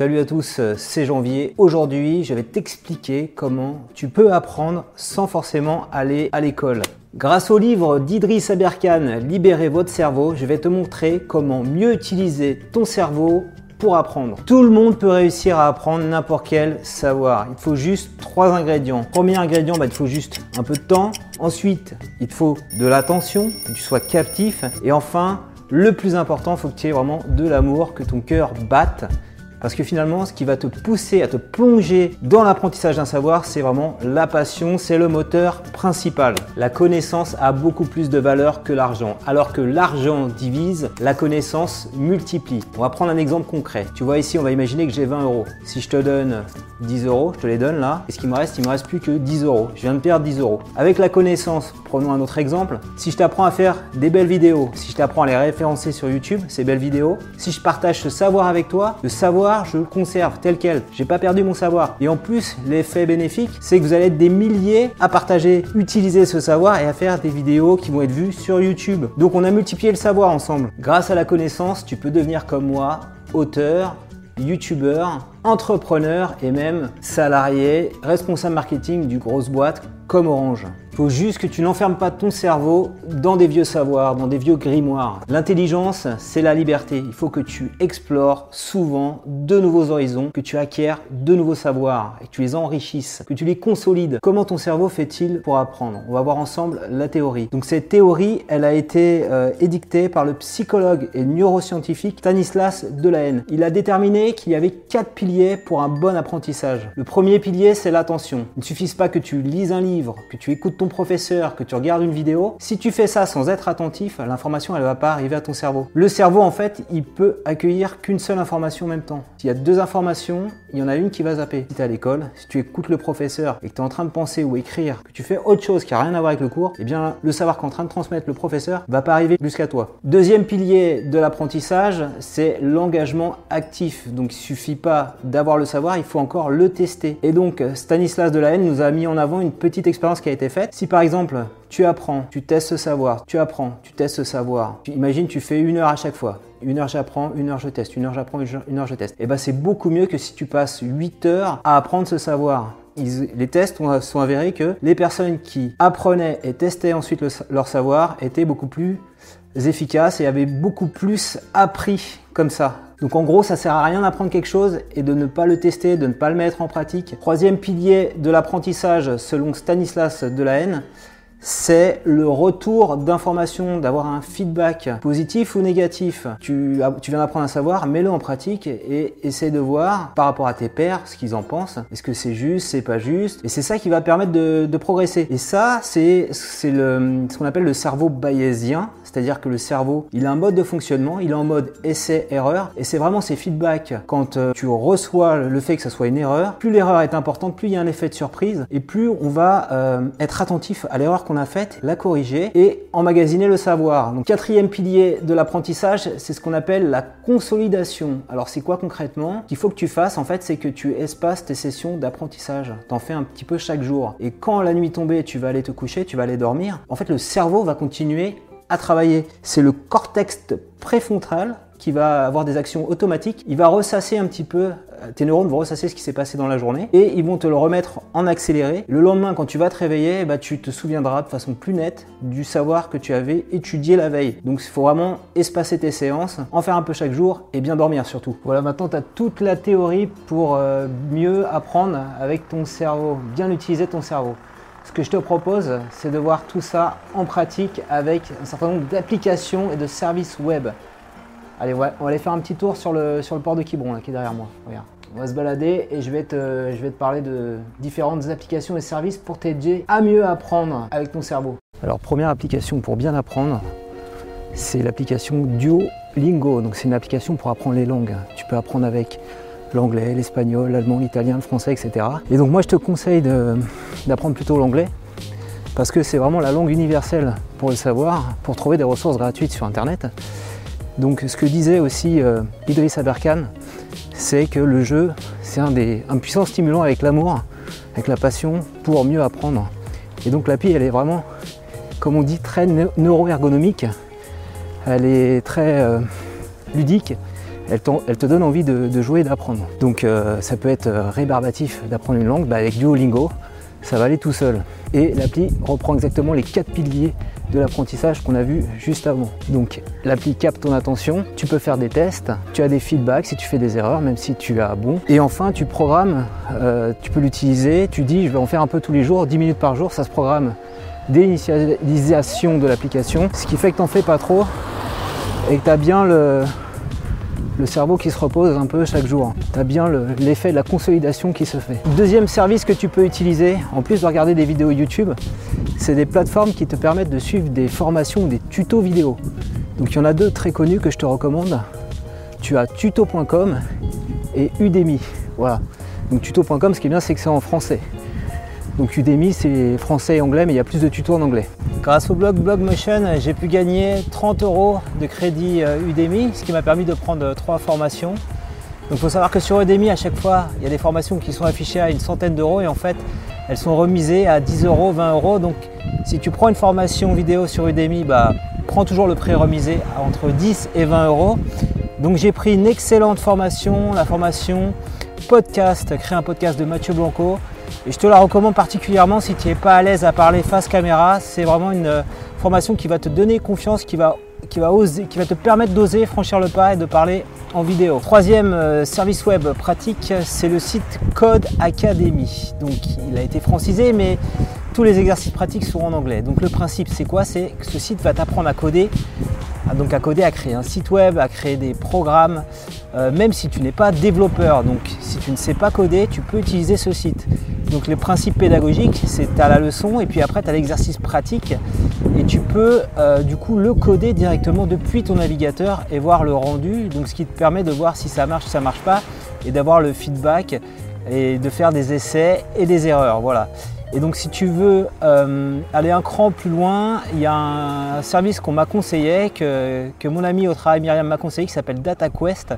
Salut à tous, c'est Janvier. Aujourd'hui, je vais t'expliquer comment tu peux apprendre sans forcément aller à l'école. Grâce au livre d'Idriss Aberkan, Libérez votre cerveau, je vais te montrer comment mieux utiliser ton cerveau pour apprendre. Tout le monde peut réussir à apprendre n'importe quel savoir. Il faut juste trois ingrédients. Premier ingrédient, bah, il faut juste un peu de temps. Ensuite, il te faut de l'attention, que tu sois captif. Et enfin, le plus important, il faut que tu aies vraiment de l'amour, que ton cœur batte. Parce que finalement, ce qui va te pousser à te plonger dans l'apprentissage d'un savoir, c'est vraiment la passion, c'est le moteur principal. La connaissance a beaucoup plus de valeur que l'argent. Alors que l'argent divise, la connaissance multiplie. On va prendre un exemple concret. Tu vois ici, on va imaginer que j'ai 20 euros. Si je te donne 10 euros, je te les donne là. Et ce qui me reste, il me reste plus que 10 euros. Je viens de perdre 10 euros. Avec la connaissance, prenons un autre exemple. Si je t'apprends à faire des belles vidéos, si je t'apprends à les référencer sur YouTube, ces belles vidéos, si je partage ce savoir avec toi, le savoir je le conserve tel quel. J'ai pas perdu mon savoir. Et en plus, l'effet bénéfique, c'est que vous allez être des milliers à partager, utiliser ce savoir et à faire des vidéos qui vont être vues sur YouTube. Donc on a multiplié le savoir ensemble. Grâce à la connaissance, tu peux devenir comme moi, auteur, youtubeur, entrepreneur et même salarié, responsable marketing du grosse boîte comme Orange. Faut juste que tu n'enfermes pas ton cerveau dans des vieux savoirs, dans des vieux grimoires. L'intelligence, c'est la liberté. Il faut que tu explores souvent de nouveaux horizons, que tu acquiers de nouveaux savoirs et que tu les enrichisses, que tu les consolides. Comment ton cerveau fait-il pour apprendre? On va voir ensemble la théorie. Donc cette théorie, elle a été euh, édictée par le psychologue et neuroscientifique Stanislas Delahaye. Il a déterminé qu'il y avait quatre piliers pour un bon apprentissage. Le premier pilier, c'est l'attention. Il ne suffit pas que tu lises un livre que tu écoutes ton professeur, que tu regardes une vidéo, si tu fais ça sans être attentif, l'information elle va pas arriver à ton cerveau. Le cerveau en fait, il peut accueillir qu'une seule information en même temps. S'il y a deux informations, il y en a une qui va zapper. Si tu es à l'école, si tu écoutes le professeur et que tu es en train de penser ou écrire, que tu fais autre chose qui a rien à voir avec le cours, eh bien le savoir qu'en train de transmettre le professeur va pas arriver jusqu'à toi. Deuxième pilier de l'apprentissage, c'est l'engagement actif. Donc il suffit pas d'avoir le savoir, il faut encore le tester. Et donc Stanislas Delahaye nous a mis en avant une petite expérience qui a été faite. Si par exemple, tu apprends, tu testes ce savoir, tu apprends, tu testes ce savoir, tu, imagine tu fais une heure à chaque fois. Une heure j'apprends, une heure je teste, une heure j'apprends, une heure je teste. Et eh ben c'est beaucoup mieux que si tu passes 8 heures à apprendre ce savoir. les tests sont avérés que les personnes qui apprenaient et testaient ensuite leur savoir étaient beaucoup plus efficaces et avaient beaucoup plus appris comme ça. Donc en gros, ça sert à rien d'apprendre quelque chose et de ne pas le tester, de ne pas le mettre en pratique. Troisième pilier de l'apprentissage selon Stanislas Delahaye, c'est le retour d'informations, d'avoir un feedback positif ou négatif. Tu, viens d'apprendre à savoir, mets-le en pratique et essaie de voir par rapport à tes pairs ce qu'ils en pensent. Est-ce que c'est juste, c'est pas juste? Et c'est ça qui va permettre de progresser. Et ça, c'est ce qu'on appelle le cerveau bayésien, c'est-à-dire que le cerveau, il a un mode de fonctionnement, il est en mode essai-erreur et c'est vraiment ces feedbacks quand euh, tu reçois le fait que ça soit une erreur, plus l'erreur est importante, plus il y a un effet de surprise et plus on va euh, être attentif à l'erreur a faite, la corriger et emmagasiner le savoir. Donc quatrième pilier de l'apprentissage, c'est ce qu'on appelle la consolidation. Alors c'est quoi concrètement? Qu'il faut que tu fasses en fait, c'est que tu espaces tes sessions d'apprentissage. T'en fais un petit peu chaque jour. Et quand la nuit tombée, tu vas aller te coucher, tu vas aller dormir, en fait le cerveau va continuer à travailler. C'est le cortex préfrontal qui va avoir des actions automatiques. Il va ressasser un petit peu, euh, tes neurones vont ressasser ce qui s'est passé dans la journée et ils vont te le remettre en accéléré. Le lendemain, quand tu vas te réveiller, bah, tu te souviendras de façon plus nette du savoir que tu avais étudié la veille. Donc il faut vraiment espacer tes séances, en faire un peu chaque jour et bien dormir surtout. Voilà, maintenant tu as toute la théorie pour euh, mieux apprendre avec ton cerveau, bien utiliser ton cerveau. Ce que je te propose, c'est de voir tout ça en pratique avec un certain nombre d'applications et de services web. Allez, on va, aller faire un petit tour sur le, sur le port de Quiberon, qui est derrière moi. Regarde. On va se balader et je vais, te, je vais te parler de différentes applications et services pour t'aider à mieux apprendre avec ton cerveau. Alors, première application pour bien apprendre, c'est l'application Duolingo. Donc, c'est une application pour apprendre les langues. Tu peux apprendre avec l'anglais, l'espagnol, l'allemand, l'italien, le français, etc. Et donc, moi, je te conseille d'apprendre plutôt l'anglais parce que c'est vraiment la langue universelle pour le savoir, pour trouver des ressources gratuites sur Internet. Donc ce que disait aussi euh, Idriss Aberkan, c'est que le jeu, c'est un, puissant stimulant avec l'amour, avec la passion, pour mieux apprendre. Et donc l'appli, elle est vraiment, comme on dit, très neuro-ergonomique. Elle est très euh, ludique. Elle, te donne envie de, jouer et d'apprendre. Donc euh, ça peut être euh, rébarbatif d'apprendre une langue, bah, avec Duolingo, ça va aller tout seul. Et l'appli reprend exactement les quatre piliers de l'apprentissage qu'on a vu juste avant. Donc l'appli capte ton attention, tu peux faire des tests, tu as des feedbacks si tu fais des erreurs, même si tu as bon. Et enfin, tu programmes, euh, tu peux l'utiliser, tu dis je vais en faire un peu tous les jours, 10 minutes par jour, ça se programme d'initialisation de l'application, ce qui fait que tu n'en fais pas trop et que tu as bien le, le cerveau qui se repose un peu chaque jour. Tu as bien l'effet de la consolidation qui se fait. Deuxième service que tu peux utiliser, en plus de regarder des vidéos YouTube, c'est des plateformes qui te permettent de suivre des formations ou des tutos vidéo. Donc il y en a deux très connus que je te recommande. Tu as tuto.com et Udemy. Voilà. Donc tuto.com, ce qui est bien, c'est que c'est en français. Donc Udemy, c'est français et anglais, mais il y a plus de tutos en anglais. Grâce au blog Blogmotion, j'ai pu gagner 30 euros de crédit euh, Udemy, ce qui m'a permis de prendre euh, trois formations. Donc il faut savoir que sur Udemy, à chaque fois, il y a des formations qui sont affichées à une centaine d'euros et en fait, elles sont remisées à 10 euros, 20 euros. Donc si tu prends une formation vidéo sur Udemy, bah, prends toujours le prix remisé entre 10 et 20 euros. Donc j'ai pris une excellente formation, la formation podcast, créer un podcast de Mathieu Blanco. Et je te la recommande particulièrement si tu n'es pas à l'aise à parler face caméra. C'est vraiment une euh, formation qui va te donner confiance, qui va, qui va, te permettre d'oser franchir le pas et de parler en vidéo. Troisième euh, service web pratique, c'est le site Code Academy. Donc il a été francisé, mais tous les exercices pratiques sont en anglais. Donc le principe, c'est quoi? C'est que ce site va t'apprendre à coder donc à coder, à créer un site web, à créer des programmes, euh, même si tu n'es pas développeur. Donc si tu ne sais pas coder, tu peux utiliser ce site. Donc les principes pédagogiques, c'est as la leçon et puis après tu as l'exercice pratique et tu peux euh, du coup le coder directement depuis ton navigateur et voir le rendu. Donc ce qui te permet de voir si ça marche, si ça marche pas et d'avoir le feedback et de faire des essais et des erreurs. Voilà. Et donc si tu veux euh, aller un cran plus loin, il y a un service qu'on m'a conseillé, que, mon ami au travail Myriam m'a conseillé, qui s'appelle DataQuest,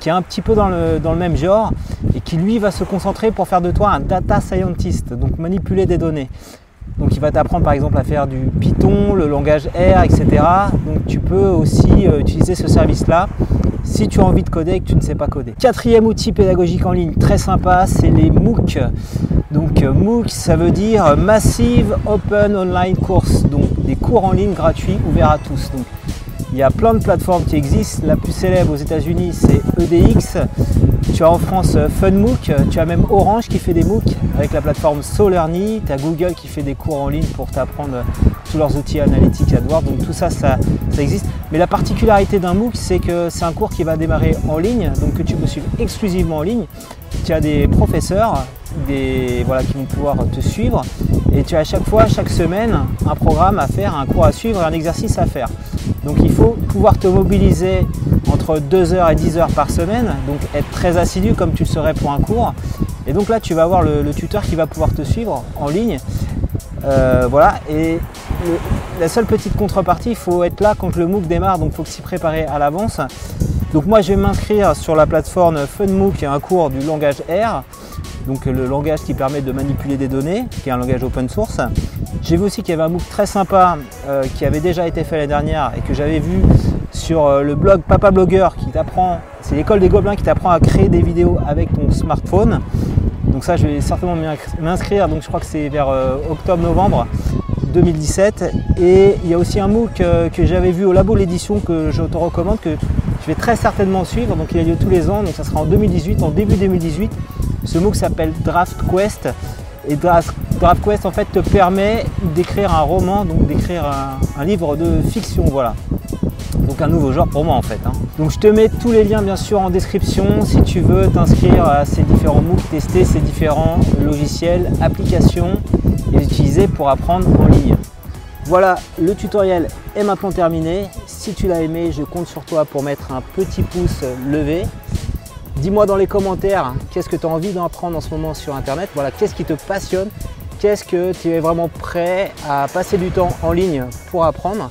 qui est un petit peu dans le, même genre et qui lui va se concentrer pour faire de toi un data scientist, donc manipuler des données. Donc il va t'apprendre par exemple à faire du Python, le langage R, etc. Donc tu peux aussi euh, utiliser ce service-là si tu as envie de coder et que tu ne sais pas coder. Quatrième outil pédagogique en ligne très sympa, c'est les MOOC. Donc euh, MOOC, ça veut dire Massive Open Online Course, donc des cours en ligne gratuits ouverts à tous. Il y a plein de plateformes qui existent. La plus célèbre aux États-Unis, c'est EDX. Tu as en France euh, FunMOOC, tu as même Orange qui fait des MOOC avec la plateforme Solearny, tu as Google qui fait des cours en ligne pour t'apprendre tous leurs outils analytiques AdWords, donc tout ça, ça, existe. Mais la particularité d'un MOOC, c'est que c'est un cours qui va démarrer en ligne, donc que tu peux suivre exclusivement en ligne. Tu as des professeurs voilà, qui vont pouvoir te suivre et tu as à chaque fois, chaque semaine, un programme à faire, un cours à suivre, un exercice à faire. Donc il faut pouvoir te mobiliser entre 2 heures et 10 heures par semaine, donc être très assidu comme tu le serais pour un cours. Et donc là, tu vas avoir le, tuteur qui va pouvoir te suivre en ligne. Euh, voilà, et la seule petite contrepartie, il faut être là quand le MOOC démarre, donc il faut s'y préparer à l'avance. Donc moi, je vais m'inscrire sur la plateforme FunMOOC, un cours du langage R donc le langage qui permet de manipuler des données, qui est un langage open source. J'ai vu aussi qu'il y avait un MOOC très sympa euh, qui avait déjà été fait l'année dernière et que j'avais vu sur euh, le blog Papa Blogueur qui t'apprend, c'est l'école des gobelins qui t'apprend à créer des vidéos avec ton smartphone. Donc ça je vais certainement m'inscrire, donc je crois que c'est vers euh, octobre-novembre 2017. Et il y a aussi un MOOC que j'avais vu au Labo l'édition que je te recommande, que je vais très certainement suivre. Donc il a lieu tous les ans, donc ça sera en 2018, en début 2018. Ce MOOC s'appelle Draft Quest. Et Draft, Quest en fait te permet d'écrire un roman, donc d'écrire un, livre de fiction, voilà. Donc un nouveau genre pour moi en fait. Hein. Donc je te mets tous les liens bien sûr en description si tu veux t'inscrire à ces différents MOOC, tester ces différents logiciels, applications et les utiliser pour apprendre en ligne. Voilà, le tutoriel est maintenant terminé. Si tu l'as aimé, je compte sur toi pour mettre un petit pouce levé. Dis-moi dans les commentaires qu'est-ce que tu as envie d'apprendre en ce moment sur Internet. Voilà, qu'est-ce qui te passionne Qu'est-ce que tu es vraiment prêt à passer du temps en ligne pour apprendre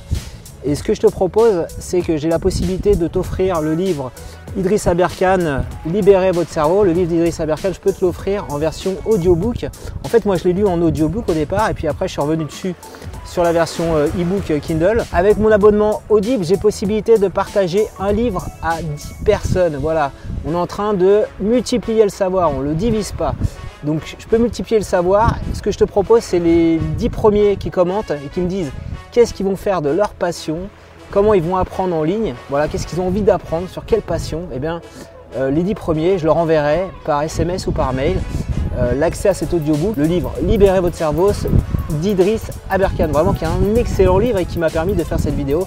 Et ce que je te propose, c'est que j'ai la possibilité de t'offrir le livre Idriss Aberkan, Libérez votre cerveau. Le livre d'Idriss Aberkan, je peux te l'offrir en version audiobook. En fait, moi, je l'ai lu en audiobook au départ, et puis après, je suis revenu dessus sur la version euh, e-book Kindle. Avec mon abonnement Audible, j'ai possibilité de partager un livre à 10 personnes. Voilà, on est en train de multiplier le savoir, on ne le divise pas. Donc je peux multiplier le savoir. Ce que je te propose, c'est les 10 premiers qui commentent et qui me disent qu'est-ce qu'ils vont faire de leur passion, comment ils vont apprendre en ligne, voilà, qu'est-ce qu'ils ont envie d'apprendre, sur quelle passion. Eh bien, euh, les 10 premiers, je leur enverrai par SMS ou par mail euh, l'accès à cet audiobook, le livre Libérez votre cerveau d'Idriss Aberkan. Vraiment qui est un excellent livre et qui m'a permis de faire cette vidéo.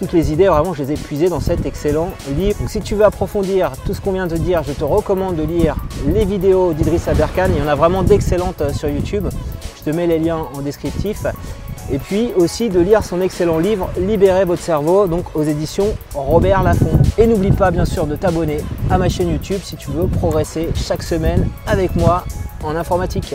Toutes les idées, vraiment, je les ai puisées dans cet excellent livre. Donc, si tu veux approfondir tout ce qu'on vient de dire, je te recommande de lire les vidéos d'Idriss Aberkan. Il y en a vraiment d'excellentes euh, sur YouTube. Je te mets les liens en descriptif. Et puis aussi de lire son excellent livre Libérez votre cerveau, donc aux éditions Robert Laffont. Et n'oublie pas bien sûr de t'abonner à ma chaîne YouTube si tu veux progresser chaque semaine avec moi en informatique.